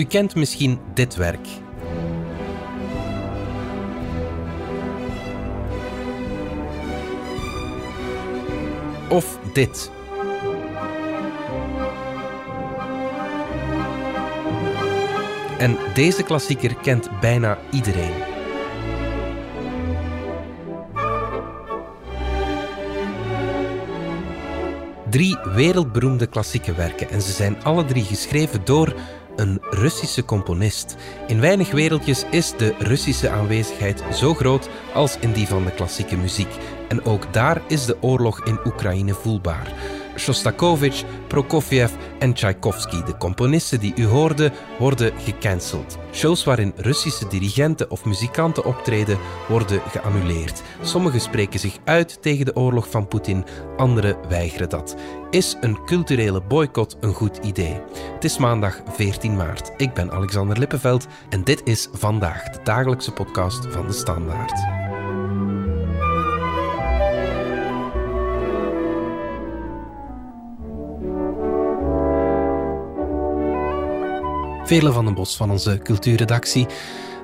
U kent misschien dit werk. Of dit. En deze klassieker kent bijna iedereen. Drie wereldberoemde klassieke werken en ze zijn alle drie geschreven door een Russische componist. In weinig wereldjes is de Russische aanwezigheid zo groot als in die van de klassieke muziek. En ook daar is de oorlog in Oekraïne voelbaar. Shostakovich, Prokofiev en Tchaikovsky, de componisten die u hoorde, worden gecanceld. Shows waarin Russische dirigenten of muzikanten optreden, worden geannuleerd. Sommigen spreken zich uit tegen de oorlog van Poetin, anderen weigeren dat. Is een culturele boycott een goed idee? Het is maandag 14 maart. Ik ben Alexander Lippenveld en dit is vandaag de dagelijkse podcast van de Standaard. Vele van den Bos van onze cultuurredactie.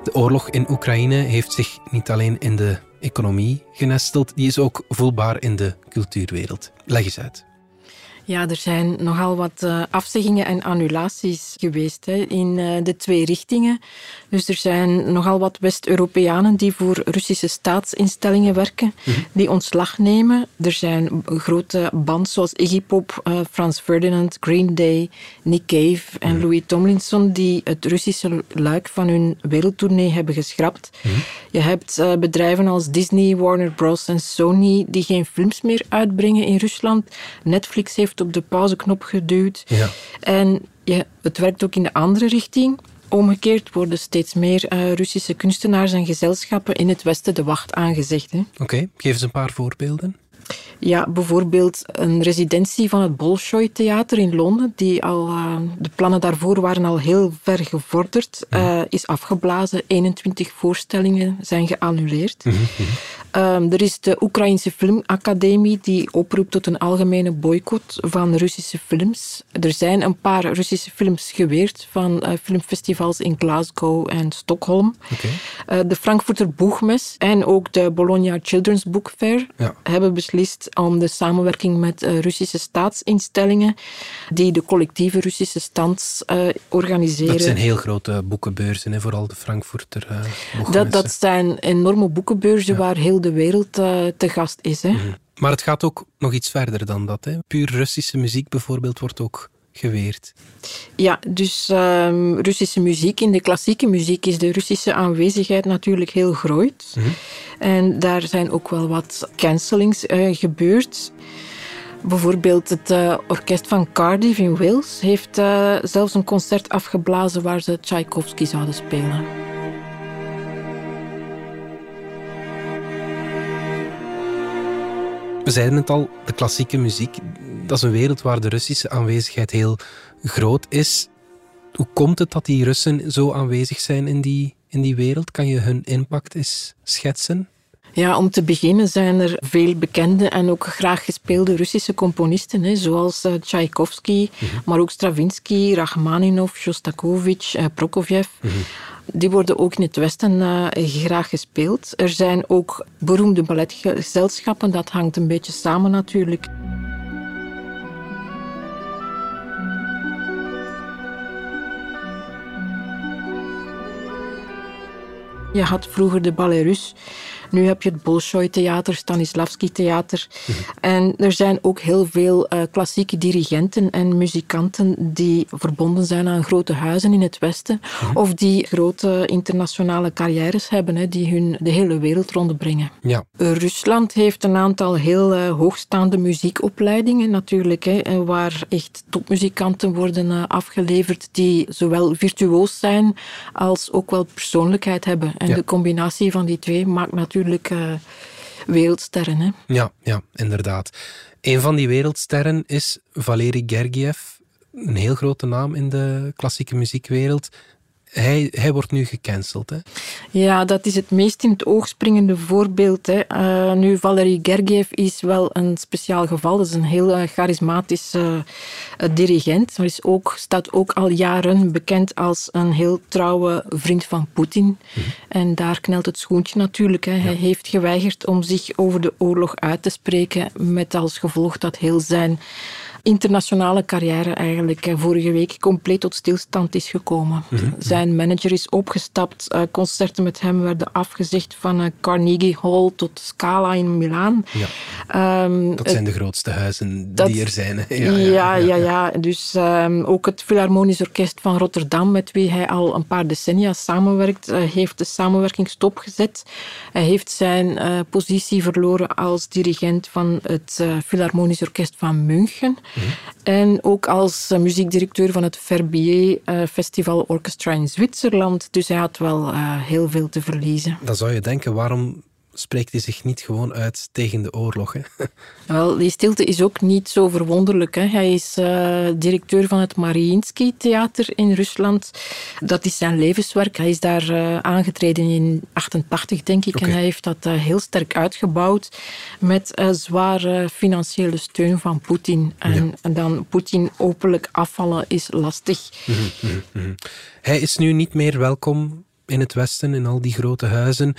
De oorlog in Oekraïne heeft zich niet alleen in de economie genesteld, die is ook voelbaar in de cultuurwereld. Leg eens uit. Ja, er zijn nogal wat uh, afzeggingen en annulaties geweest hè, in uh, de twee richtingen. Dus er zijn nogal wat West-Europeanen die voor Russische staatsinstellingen werken, mm -hmm. die ontslag nemen. Er zijn grote bands zoals Iggy Pop, uh, Franz Ferdinand, Green Day, Nick Cave en mm -hmm. Louis Tomlinson die het Russische luik van hun wereldtournee hebben geschrapt. Mm -hmm. Je hebt bedrijven als Disney, Warner Bros. en Sony die geen films meer uitbrengen in Rusland. Netflix heeft op de pauzeknop geduwd. Ja. En ja, het werkt ook in de andere richting. Omgekeerd worden steeds meer uh, Russische kunstenaars en gezelschappen in het Westen de wacht aangezegd. Oké, okay, geef eens een paar voorbeelden. Ja, bijvoorbeeld een residentie van het Bolshoi Theater in Londen, die al, uh, de plannen daarvoor waren al heel ver gevorderd, uh, is afgeblazen. 21 voorstellingen zijn geannuleerd. Mm -hmm. Um, er is de Oekraïnse Filmacademie die oproept tot een algemene boycott van Russische films. Er zijn een paar Russische films geweerd van uh, filmfestivals in Glasgow en Stockholm. Okay. Uh, de Frankfurter Boegmes en ook de Bologna Children's Book Fair ja. hebben beslist om de samenwerking met uh, Russische staatsinstellingen die de collectieve Russische stands organiseren. Dat zijn heel grote boekenbeurzen, hè? vooral de Frankfurter uh, dat, dat zijn enorme boekenbeurzen ja. waar heel de wereld uh, te gast is. Hè. Mm. Maar het gaat ook nog iets verder dan dat. Hè. Puur Russische muziek bijvoorbeeld wordt ook geweerd. Ja, dus um, Russische muziek, in de klassieke muziek is de Russische aanwezigheid natuurlijk heel groot. Mm -hmm. En daar zijn ook wel wat cancelings uh, gebeurd. Bijvoorbeeld het uh, orkest van Cardiff in Wales heeft uh, zelfs een concert afgeblazen waar ze Tchaikovsky zouden spelen. We zeiden het al, de klassieke muziek, dat is een wereld waar de Russische aanwezigheid heel groot is. Hoe komt het dat die Russen zo aanwezig zijn in die, in die wereld? Kan je hun impact eens schetsen? Ja, om te beginnen zijn er veel bekende en ook graag gespeelde Russische componisten, hè, zoals uh, Tchaikovsky, mm -hmm. maar ook Stravinsky, Rachmaninov, Shostakovich, uh, Prokofiev. Mm -hmm. Die worden ook in het Westen uh, graag gespeeld. Er zijn ook beroemde balletgezelschappen, dat hangt een beetje samen natuurlijk. Je had vroeger de ballet Rus. Nu heb je het Bolshoi Theater, Stanislavski Theater. Mm-hmm. En er zijn ook heel veel uh, klassieke dirigenten en muzikanten die verbonden zijn aan grote huizen in het Westen. Of die grote internationale carrières hebben, hè, die hun de hele wereld rondbrengen. Ja. Rusland heeft een aantal heel uh, hoogstaande muziekopleidingen natuurlijk, hè, waar echt topmuzikanten worden uh, afgeleverd die zowel virtuoos zijn als ook wel persoonlijkheid hebben. En ja. de combinatie van die twee maakt natuurlijk natuurlijk wereldsterren. Hè? Ja, ja, inderdaad. Een van die wereldsterren is Valery Gergiev. Een heel grote naam in de klassieke muziekwereld. Hij, hij wordt nu gecanceld. Hè? Ja, dat is het meest in het oog springende voorbeeld. Hè. Uh, nu, Valery Gergiev is wel een speciaal geval. Dat is een heel uh, charismatische uh, dirigent. Maar is ook, staat ook al jaren bekend als een heel trouwe vriend van Poetin. Mm -hmm. En daar knelt het schoentje natuurlijk. Hè. Ja. Hij heeft geweigerd om zich over de oorlog uit te spreken. Met als gevolg dat heel zijn internationale carrière eigenlijk vorige week compleet tot stilstand is gekomen. Mm -hmm. Zijn manager is opgestapt, uh, concerten met hem werden afgezegd van uh, Carnegie Hall tot Scala in Milaan. Ja. Um, dat zijn de grootste huizen dat, die er zijn. Ja, ja, ja, ja, ja. dus um, ook het Philharmonisch Orkest van Rotterdam, met wie hij al een paar decennia samenwerkt, uh, heeft de samenwerking stopgezet. Hij heeft zijn positie verloren als dirigent van het Philharmonisch Orkest van München. En ook als uh, muziekdirecteur van het Verbier uh, Festival Orchestra in Zwitserland. Dus hij had wel uh, heel veel te verliezen. Dan zou je denken, waarom spreekt hij zich niet gewoon uit tegen de oorlog. Hè? Wel, die stilte is ook niet zo verwonderlijk. Hè. Hij is uh, directeur van het Mariinsky Theater in Rusland. Dat is zijn levenswerk. Hij is daar uh, aangetreden in 88, denk ik. Okay. En hij heeft dat uh, heel sterk uitgebouwd met zware financiële steun van Poetin. En, ja. en, dan Poetin openlijk afvallen is lastig. Mm -hmm, mm -hmm. Hij is nu niet meer welkom in het Westen, in al die grote huizen.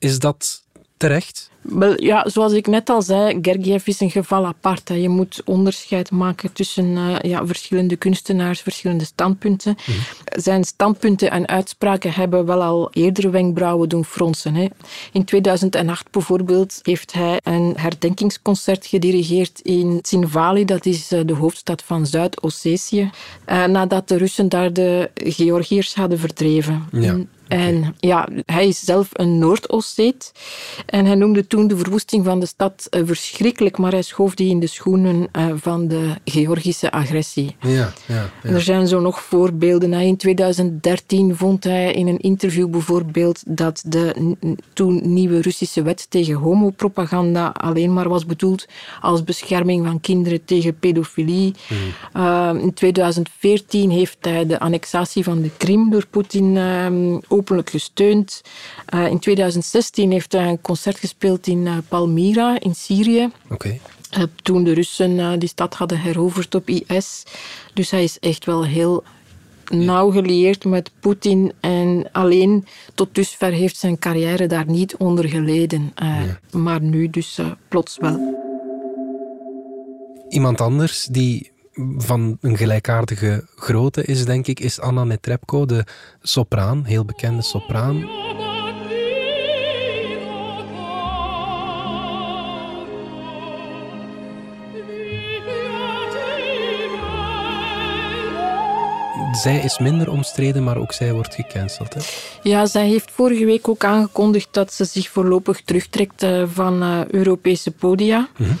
Is dat terecht? Wel, ja, zoals ik net al zei, Gergiev is een geval apart. Hè. Je moet onderscheid maken tussen uh, ja, verschillende kunstenaars, verschillende standpunten. Mm -hmm. Zijn standpunten en uitspraken hebben wel al eerder wenkbrauwen doen fronsen. Hè. In 2008 bijvoorbeeld heeft hij een herdenkingsconcert gedirigeerd in Tsinvali, dat is uh, de hoofdstad van Zuid-Ossetië, uh, nadat de Russen daar de Georgiërs hadden verdreven. Ja. En ja, hij is zelf een Noord-Osseet. En hij noemde toen de verwoesting van de stad uh, verschrikkelijk, maar hij schoof die in de schoenen uh, van de Georgische agressie. Ja, ja, ja. En er zijn zo nog voorbeelden. In 2013 vond hij in een interview bijvoorbeeld dat de toen nieuwe Russische wet tegen homopropaganda alleen maar was bedoeld als bescherming van kinderen tegen pedofilie. Hmm. Uh, in 2014 heeft hij de annexatie van de Krim door Poetin openlijk gesteund. Uh, in 2016 heeft hij een concert gespeeld in uh, Palmyra in Syrië. Okay. Uh, toen de Russen die stad hadden heroverd op IS. Dus hij is echt wel heel nauw gelieerd met Poetin. En alleen tot dusver heeft zijn carrière daar niet onder geleden. Ja. Maar nu dus plots wel. Iemand anders die van een gelijkaardige grootte is, denk ik, is Anna Netrebko, de sopraan, heel bekende sopraan. zij is minder omstreden, maar ook zij wordt gecanceld. Hè? Ja, zij heeft vorige week ook aangekondigd dat ze zich voorlopig terugtrekt van uh, Europese podia. Mm -hmm.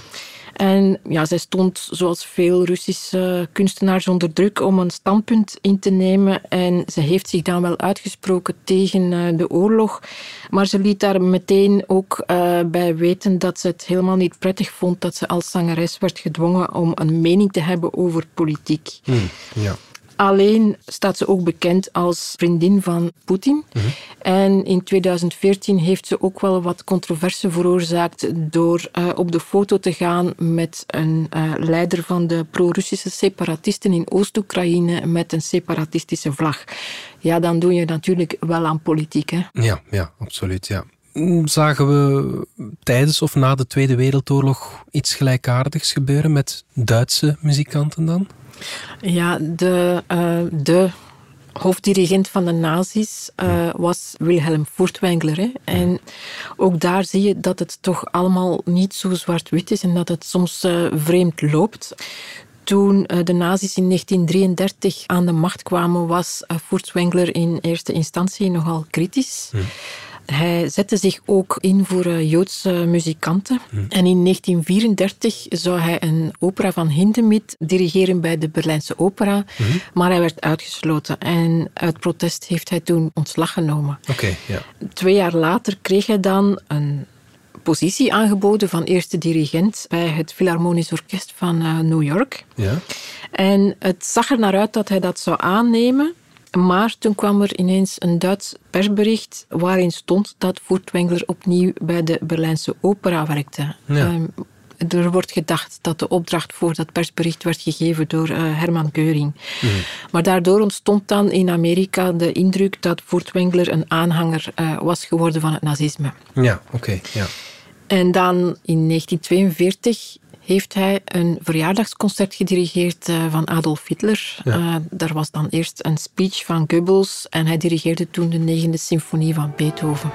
En ja, zij stond, zoals veel Russische kunstenaars, onder druk om een standpunt in te nemen. En ze heeft zich dan wel uitgesproken tegen de oorlog. Maar ze liet daar meteen ook uh, bij weten dat ze het helemaal niet prettig vond dat ze als zangeres werd gedwongen om een mening te hebben over politiek. Hmm, ja. Alleen staat ze ook bekend als vriendin van Poetin. Mm -hmm. En in 2014 heeft ze ook wel wat controverse veroorzaakt door uh, op de foto te gaan met een uh, leider van de pro-Russische separatisten in Oost-Oekraïne met een separatistische vlag. Ja, dan doe je natuurlijk wel aan politiek. Hè? Ja, ja, absoluut. Ja. Zagen we tijdens of na de Tweede Wereldoorlog iets gelijkaardigs gebeuren met Duitse muzikanten dan? Ja, de, uh, de hoofddirigent van de nazi's uh, was Wilhelm Furtwängler. Hè. En ook daar zie je dat het toch allemaal niet zo zwart-wit is en dat het soms uh, vreemd loopt. Toen de nazi's in 1933 aan de macht kwamen, was Furtwängler in eerste instantie nogal kritisch. Hm. Hij zette zich ook in voor Joodse muzikanten. Hm. En in 1934 zou hij een opera van Hindemith dirigeren bij de Berlijnse Opera. Hm. Maar hij werd uitgesloten. En uit protest heeft hij toen ontslag genomen. Okay, ja. Twee jaar later kreeg hij dan een positie aangeboden van eerste dirigent bij het Philharmonisch Orkest van uh, New York. Ja. En het zag er naar uit dat hij dat zou aannemen. Maar toen kwam er ineens een Duits persbericht waarin stond dat Furtwängler opnieuw bij de Berlijnse opera werkte. Ehm, er wordt gedacht dat de opdracht voor dat persbericht werd gegeven door uh, Herman Geuring. Mhm. Maar daardoor ontstond dan in Amerika de indruk dat Furtwängler een aanhanger uh, was geworden van het nazisme. Ja, oké. ja. En dan in 1942 heeft hij een verjaardagsconcert gedirigeerd uh, van Adolf Hitler. Ja. daar was dan eerst een speech van Goebbels en hij dirigeerde toen de negende symfonie van Beethoven.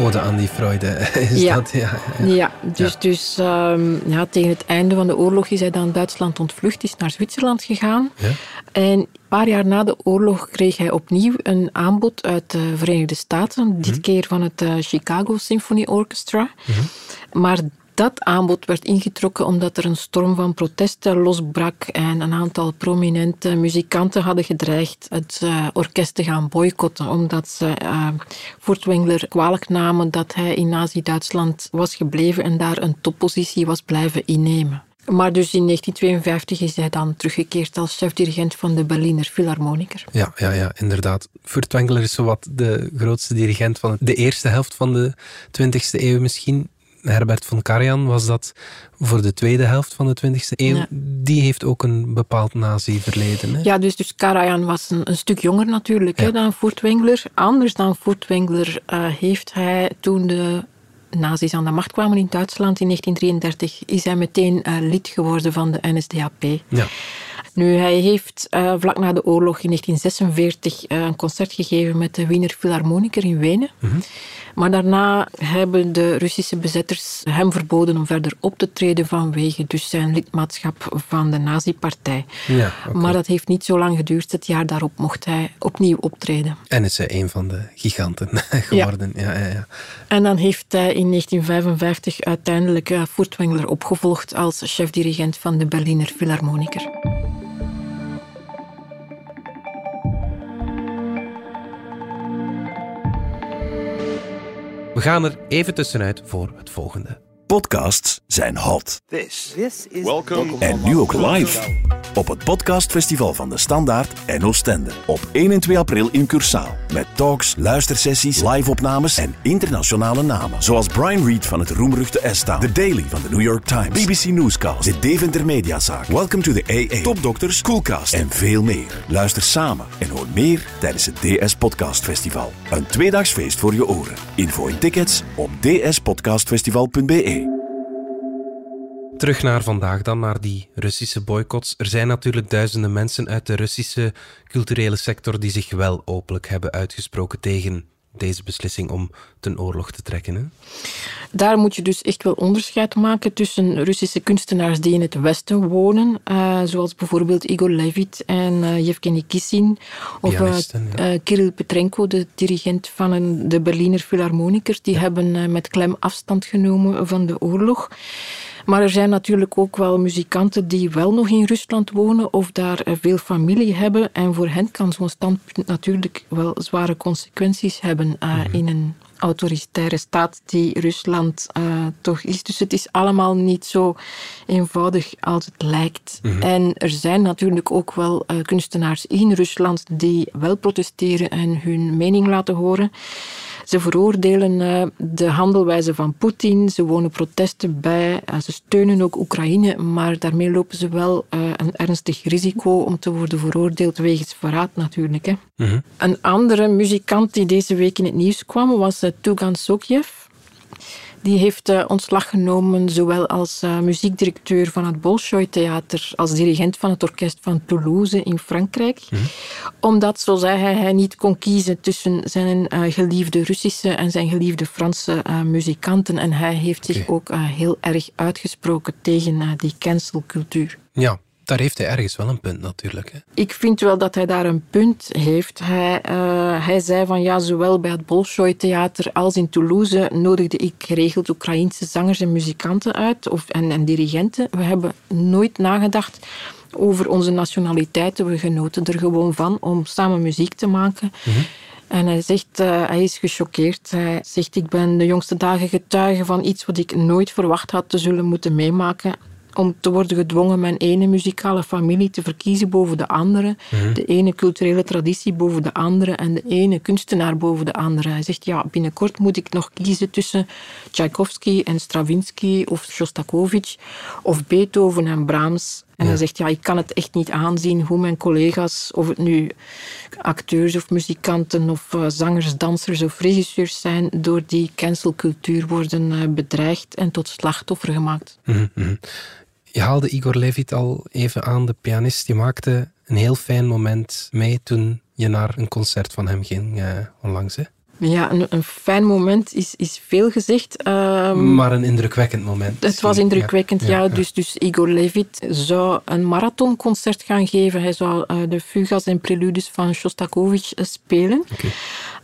Ode aan die Freude. Is ja. Dat? Ja, ja. dus, dus um, ja, tegen het einde van de oorlog is hij dan Duitsland ontvlucht, is naar Zwitserland gegaan. Ja. En een paar jaar na de oorlog kreeg hij opnieuw een aanbod uit de Verenigde Staten, dit mhm. keer van het uh, Chicago Symphony Orchestra. Mm Maar dat aanbod werd ingetrokken omdat er een storm van protesten losbrak en een aantal prominente muzikanten hadden gedreigd het uh, orkest te gaan boycotten, omdat ze uh, Furtwängler kwalijk namen dat hij in Nazi-Duitsland was gebleven en daar een toppositie was blijven innemen. Maar dus in 1952 is hij dan teruggekeerd als chefdirigent van de Berliner Philharmoniker. Ja, ja, ja inderdaad. Furtwängler is zowat de grootste dirigent van de eerste helft van de 20e eeuw misschien. Herbert von Karajan was dat voor de tweede helft van de 20e eeuw. Die heeft ook een bepaald nazi-verleden. Ja, dus, dus Karajan was een, een stuk jonger natuurlijk hè, dan Furtwängler. Anders dan Furtwängler uh, heeft hij toen de nazi's aan de macht kwamen in Duitsland in 1933, is hij meteen uh, lid geworden van de NSDAP. Ja. Nu, hij heeft uh, vlak na de oorlog in 1946 uh, een concert gegeven met de Wiener Philharmoniker in Wenen. Mm -hmm. Maar daarna hebben de Russische bezetters hem verboden om verder op te treden vanwege dus zijn lidmaatschap van de nazi-partij. Ja, okay. Maar dat heeft niet zo lang geduurd. Het jaar daarop mocht hij opnieuw optreden. En is hij een van de giganten geworden. Ja. Ja, ja, En dan heeft hij in 1955 uiteindelijk uh, Furtwängler opgevolgd als chefdirigent van de Berliner Philharmoniker. We gaan er even tussenuit voor het volgende. Podcasts zijn hot. This, This is Welcome. En nu ook live. Op het podcastfestival van de Standaard en Oostende. Op 1 en 2 april in Cursaal. Met talks, luistersessies, live-opnames en internationale namen. Zoals Brian Reed van het roemruchte S-Town. The Daily van de New York Times. BBC Newscast. De Deventer Mediazaak. Welcome to the AA. Topdokters, Coolcast en veel meer. Luister samen en hoor meer tijdens het DS Podcast Festival. Een tweedaags feest voor je oren. Info en tickets op dspodcastfestival.be. Terug naar vandaag dan, naar die Russische boycotts. Er zijn natuurlijk duizenden mensen uit de Russische culturele sector die zich wel openlijk hebben uitgesproken tegen deze beslissing om ten oorlog te trekken. Hè? Daar moet je dus echt wel onderscheid maken tussen Russische kunstenaars die in het Westen wonen, uh, zoals bijvoorbeeld Igor Levit en uh, Yevgeny Kissin, of uh, ja. Kirill Petrenko, de dirigent van een, de Berliner Philharmoniker. Die ja. hebben met klem afstand genomen van de oorlog. Maar er zijn natuurlijk ook wel muzikanten die wel nog in Rusland wonen of daar veel familie hebben. En voor hen kan zo'n standpunt natuurlijk wel zware consequenties hebben mm -hmm. in een autoritaire staat die Rusland uh, toch is. Dus het is allemaal niet zo eenvoudig als het lijkt. Mm -hmm. En er zijn natuurlijk ook wel uh, kunstenaars in Rusland die wel protesteren en hun mening laten horen. Ze veroordelen uh, de handelwijze van Poetin, ze wonen protesten bij, uh, ze steunen ook Oekraïne, maar daarmee lopen ze wel uh, een ernstig risico om te worden veroordeeld wegens verraad natuurlijk. Hè. -hmm. Een andere muzikant die deze week in het nieuws kwam was Tugan Sokjev. Die heeft uh, ontslag genomen, zowel als uh, muziekdirecteur van het Bolshoi Theater, als dirigent van het orkest van Toulouse in Frankrijk. Mm -hmm. Omdat, zo zei hij, hij niet kon kiezen tussen zijn uh, geliefde Russische en zijn geliefde Franse muzikanten. En hij heeft okay. zich ook heel erg uitgesproken tegen die cancelcultuur. Ja, daar heeft hij ergens wel een punt natuurlijk. Hè? Ik vind wel dat hij daar een punt heeft. Hij, uh, hij zei van ja, zowel bij het Bolshoi Theater als in Toulouse nodigde ik geregeld Oekraïnse zangers en muzikanten uit of, en, en dirigenten. We hebben nooit nagedacht over onze nationaliteiten. We genoten er gewoon van om samen muziek te maken. Mm -hmm. En hij zegt, uh, hij is gechoqueerd. Hij zegt, ik ben de jongste dagen getuige van iets wat ik nooit verwacht had te zullen moeten meemaken om te worden gedwongen mijn ene muzikale familie te verkiezen boven de andere, mhm. de ene culturele traditie boven de andere en de ene kunstenaar boven de andere. Hij zegt, ja, binnenkort moet ik nog kiezen tussen Tchaikovsky en Stravinsky of Shostakovich of Beethoven en Brahms. En hij zegt, ja, ik kan het echt niet aanzien hoe mijn collega's, of het nu acteurs of muzikanten of uh, zangers, dansers of regisseurs zijn, door die cancelcultuur worden uh, bedreigd en tot slachtoffer gemaakt. Mm -hmm. Je haalde Igor Levit al even aan, de pianist. Je maakte een heel fijn moment mee toen je naar een concert van hem ging uh, onlangs. Hè? Ja, een, een, fijn moment is, is veel gezegd. Um, maar een indrukwekkend moment. Het was indrukwekkend, ja. Dus, dus Igor Levit zou een marathonconcert gaan geven. Hij zou uh, de fugas en preludes van Shostakovich spelen. Okay.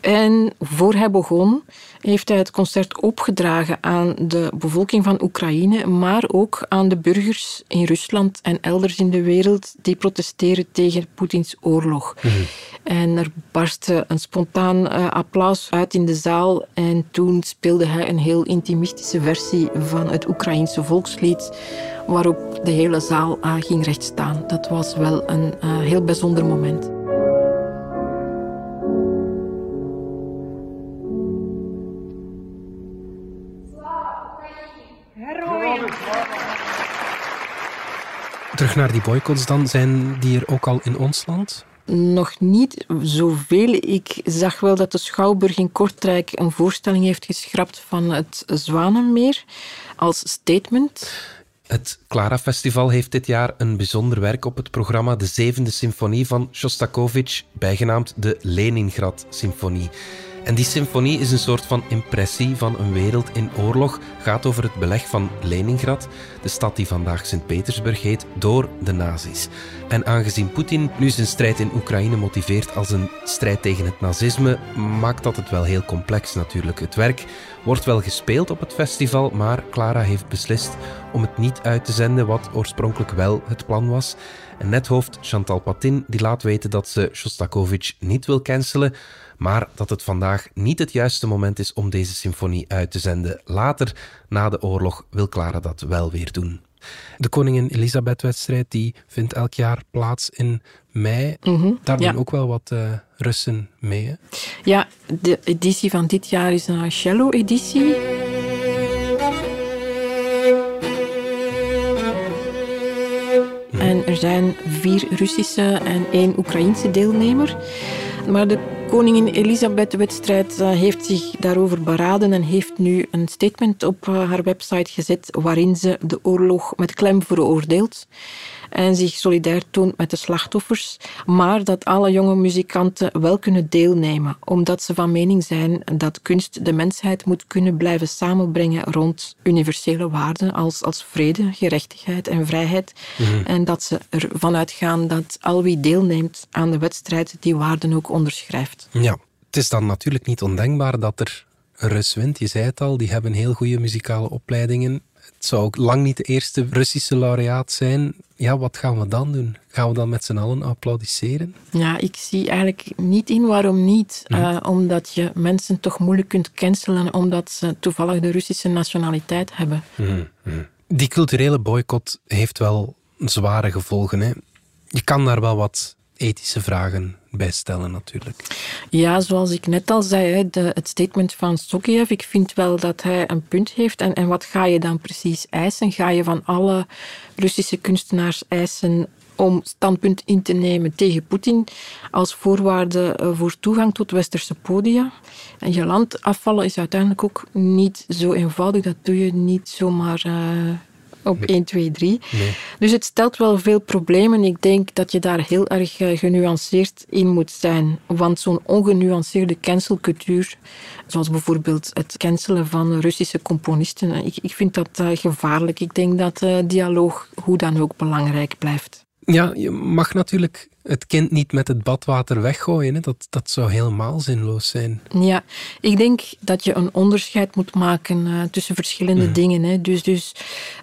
En voor hij begon, heeft hij het concert opgedragen aan de bevolking van Oekraïne, maar ook aan de burgers in Rusland en elders in de wereld die protesteren tegen Poetins oorlog. Mhm. En er barstte een spontaan uh, applaus uit in de zaal en toen speelde hij een heel intimistische versie van het Oekraïense volkslied waarop de hele zaal uh, ging rechtstaan. Dat was wel een uh, heel bijzonder moment. Terug naar die boycotts dan. Zijn die er ook al in ons land? Nog niet zoveel. Ik zag wel dat de Schouwburg in Kortrijk een voorstelling heeft geschrapt van het Zwanenmeer als statement. Het Clara Festival heeft dit jaar een bijzonder werk op het programma, de zevende symfonie van Shostakovich, bijgenaamd de Leningrad Symfonie. En die symfonie is een soort van impressie van een wereld in oorlog. Gaat over het beleg van Leningrad, de stad die vandaag Sint-Petersburg heet, door de nazi's. En aangezien Poetin nu zijn strijd in Oekraïne motiveert als een strijd tegen het nazisme, maakt dat het wel heel complex natuurlijk. Het werk wordt wel gespeeld op het festival, maar Clara heeft beslist om het niet uit te zenden, wat oorspronkelijk wel het plan was. En nethoofd Chantal Patin die laat weten dat ze Shostakovich niet wil cancelen, maar dat het vandaag niet het juiste moment is om deze symfonie uit te zenden. Later, na de oorlog, wil Clara dat wel weer doen. De Koningin Elisabeth-wedstrijd die vindt elk jaar plaats in mei. Mhm, Daar doen ook wel wat uh, Russen mee. Hè? Ja, de editie van dit jaar is een cello-editie. En er zijn vier Russische en één Oekraïense deelnemer. Maar de koningin Elisabeth-wedstrijd eh, heeft zich daarover beraden en heeft nu een statement op eh, haar website gezet waarin ze de oorlog met klem veroordeelt en zich solidair toont met de slachtoffers, maar dat alle jonge muzikanten wel kunnen deelnemen, omdat ze van mening zijn dat kunst de mensheid moet kunnen blijven samenbrengen rond universele waarden als, als vrede, gerechtigheid en vrijheid. Mhm. En dat ze ervan uitgaan dat al wie deelneemt aan de wedstrijd die waarden ook onderschrijft. Ja, het is dan natuurlijk niet ondenkbaar dat er Rus wint. Je zei het al, die hebben heel goede muzikale opleidingen het zou ook lang niet de eerste Russische laureaat zijn. Ja, wat gaan we dan doen? Gaan we dan met z'n allen applaudisseren? Ja, ik zie eigenlijk niet in waarom niet. Eh, omdat je mensen toch moeilijk kunt cancelen omdat ze toevallig de Russische nationaliteit hebben. Hm, hm. Die culturele boycott heeft wel zware gevolgen. Hè? Je kan daar wel wat ethische vragen bij stellen natuurlijk. Ja, zoals ik net al zei, de, het statement van Sokiev, ik vind wel dat hij een punt heeft. En, en wat ga je dan precies eisen? Ga je van alle Russische kunstenaars eisen om standpunt in te nemen tegen Poetin als voorwaarde eh, voor toegang tot westerse podia. En je land afvallen is uiteindelijk ook niet zo eenvoudig. Dat doe je niet zomaar uh, op 1, 2, 3. Dus het stelt wel veel problemen. Ik denk dat je daar heel erg eh, genuanceerd in moet zijn. Want zo'n ongenuanceerde cancelcultuur, zoals bijvoorbeeld het cancelen van Russische componisten, ik, ik vind dat uh, gevaarlijk. Ik denk dat dialoog hoe dan ook belangrijk blijft. Ja, je mag natuurlijk het kind niet met het badwater weggooien. Hè? Dat, dat zou helemaal zinloos zijn. Ja, ik denk dat je een onderscheid moet maken uh, tussen verschillende mm. dingen. Hè? Dus, dus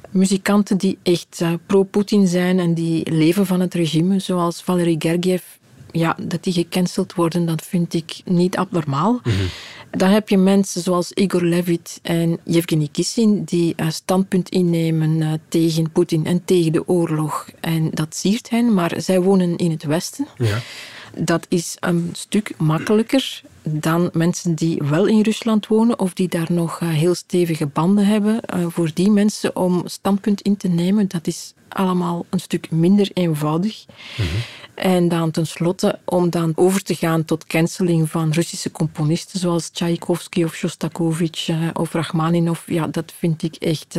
muzikanten die echt uh, pro-Poetin zijn en die leven van het regime, zoals Valery Gergiev, ja, dat die gecanceld worden, dat vind ik niet abnormaal. Mhm. Dan heb je mensen zoals Igor Levit en Yevgeny Kissin die een standpunt innemen eh, tegen Poetin en tegen de oorlog. En dat siert hen, maar zij wonen in het Westen. Ja. Dat is een stuk makkelijker dan mensen die wel in Rusland wonen of die daar nog eh, heel stevige banden hebben. Eh, voor die mensen om standpunt in te nemen, dat is allemaal een stuk minder eenvoudig. Mhm. En dan tenslotte om dan over te gaan tot canceling van Russische componisten zoals Tchaikovsky of Shostakovich uh, of Rachmaninov. Ja, dat vind ik echt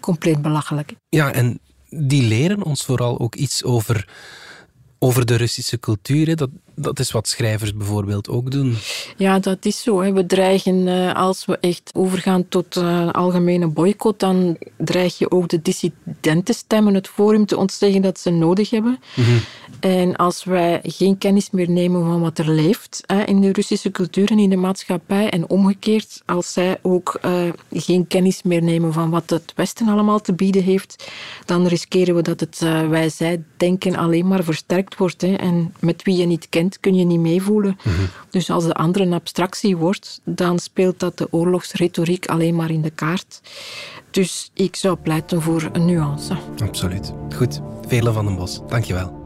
compleet belachelijk. Ja, en die leren ons vooral ook iets over over de Russische cultuur. Dat, dat is wat schrijvers bijvoorbeeld ook doen. Ja, dat is zo. Hè. We dreigen, eh, als we echt overgaan tot uh, algemene boycott, dan dreig je ook de dissidentenstemmen het forum te ontzeggen dat ze nodig hebben. Mhm. En als wij geen kennis meer nemen van wat er leeft hè, in de Russische cultuur en in de maatschappij, en omgekeerd, als zij ook uh, geen kennis meer nemen van wat het Westen allemaal te bieden heeft, dan riskeren we dat het wij-zij-denken alleen maar versterkt wordt. Hè. En met wie je niet kent, kun je niet meevoelen. Mhm. Dus als de andere een abstractie wordt, dan speelt dat de oorlogsretoriek alleen maar in de kaart. Dus ik zou pleiten voor een nuance. Absoluut. Goed. Vele van den Bos, dankjewel.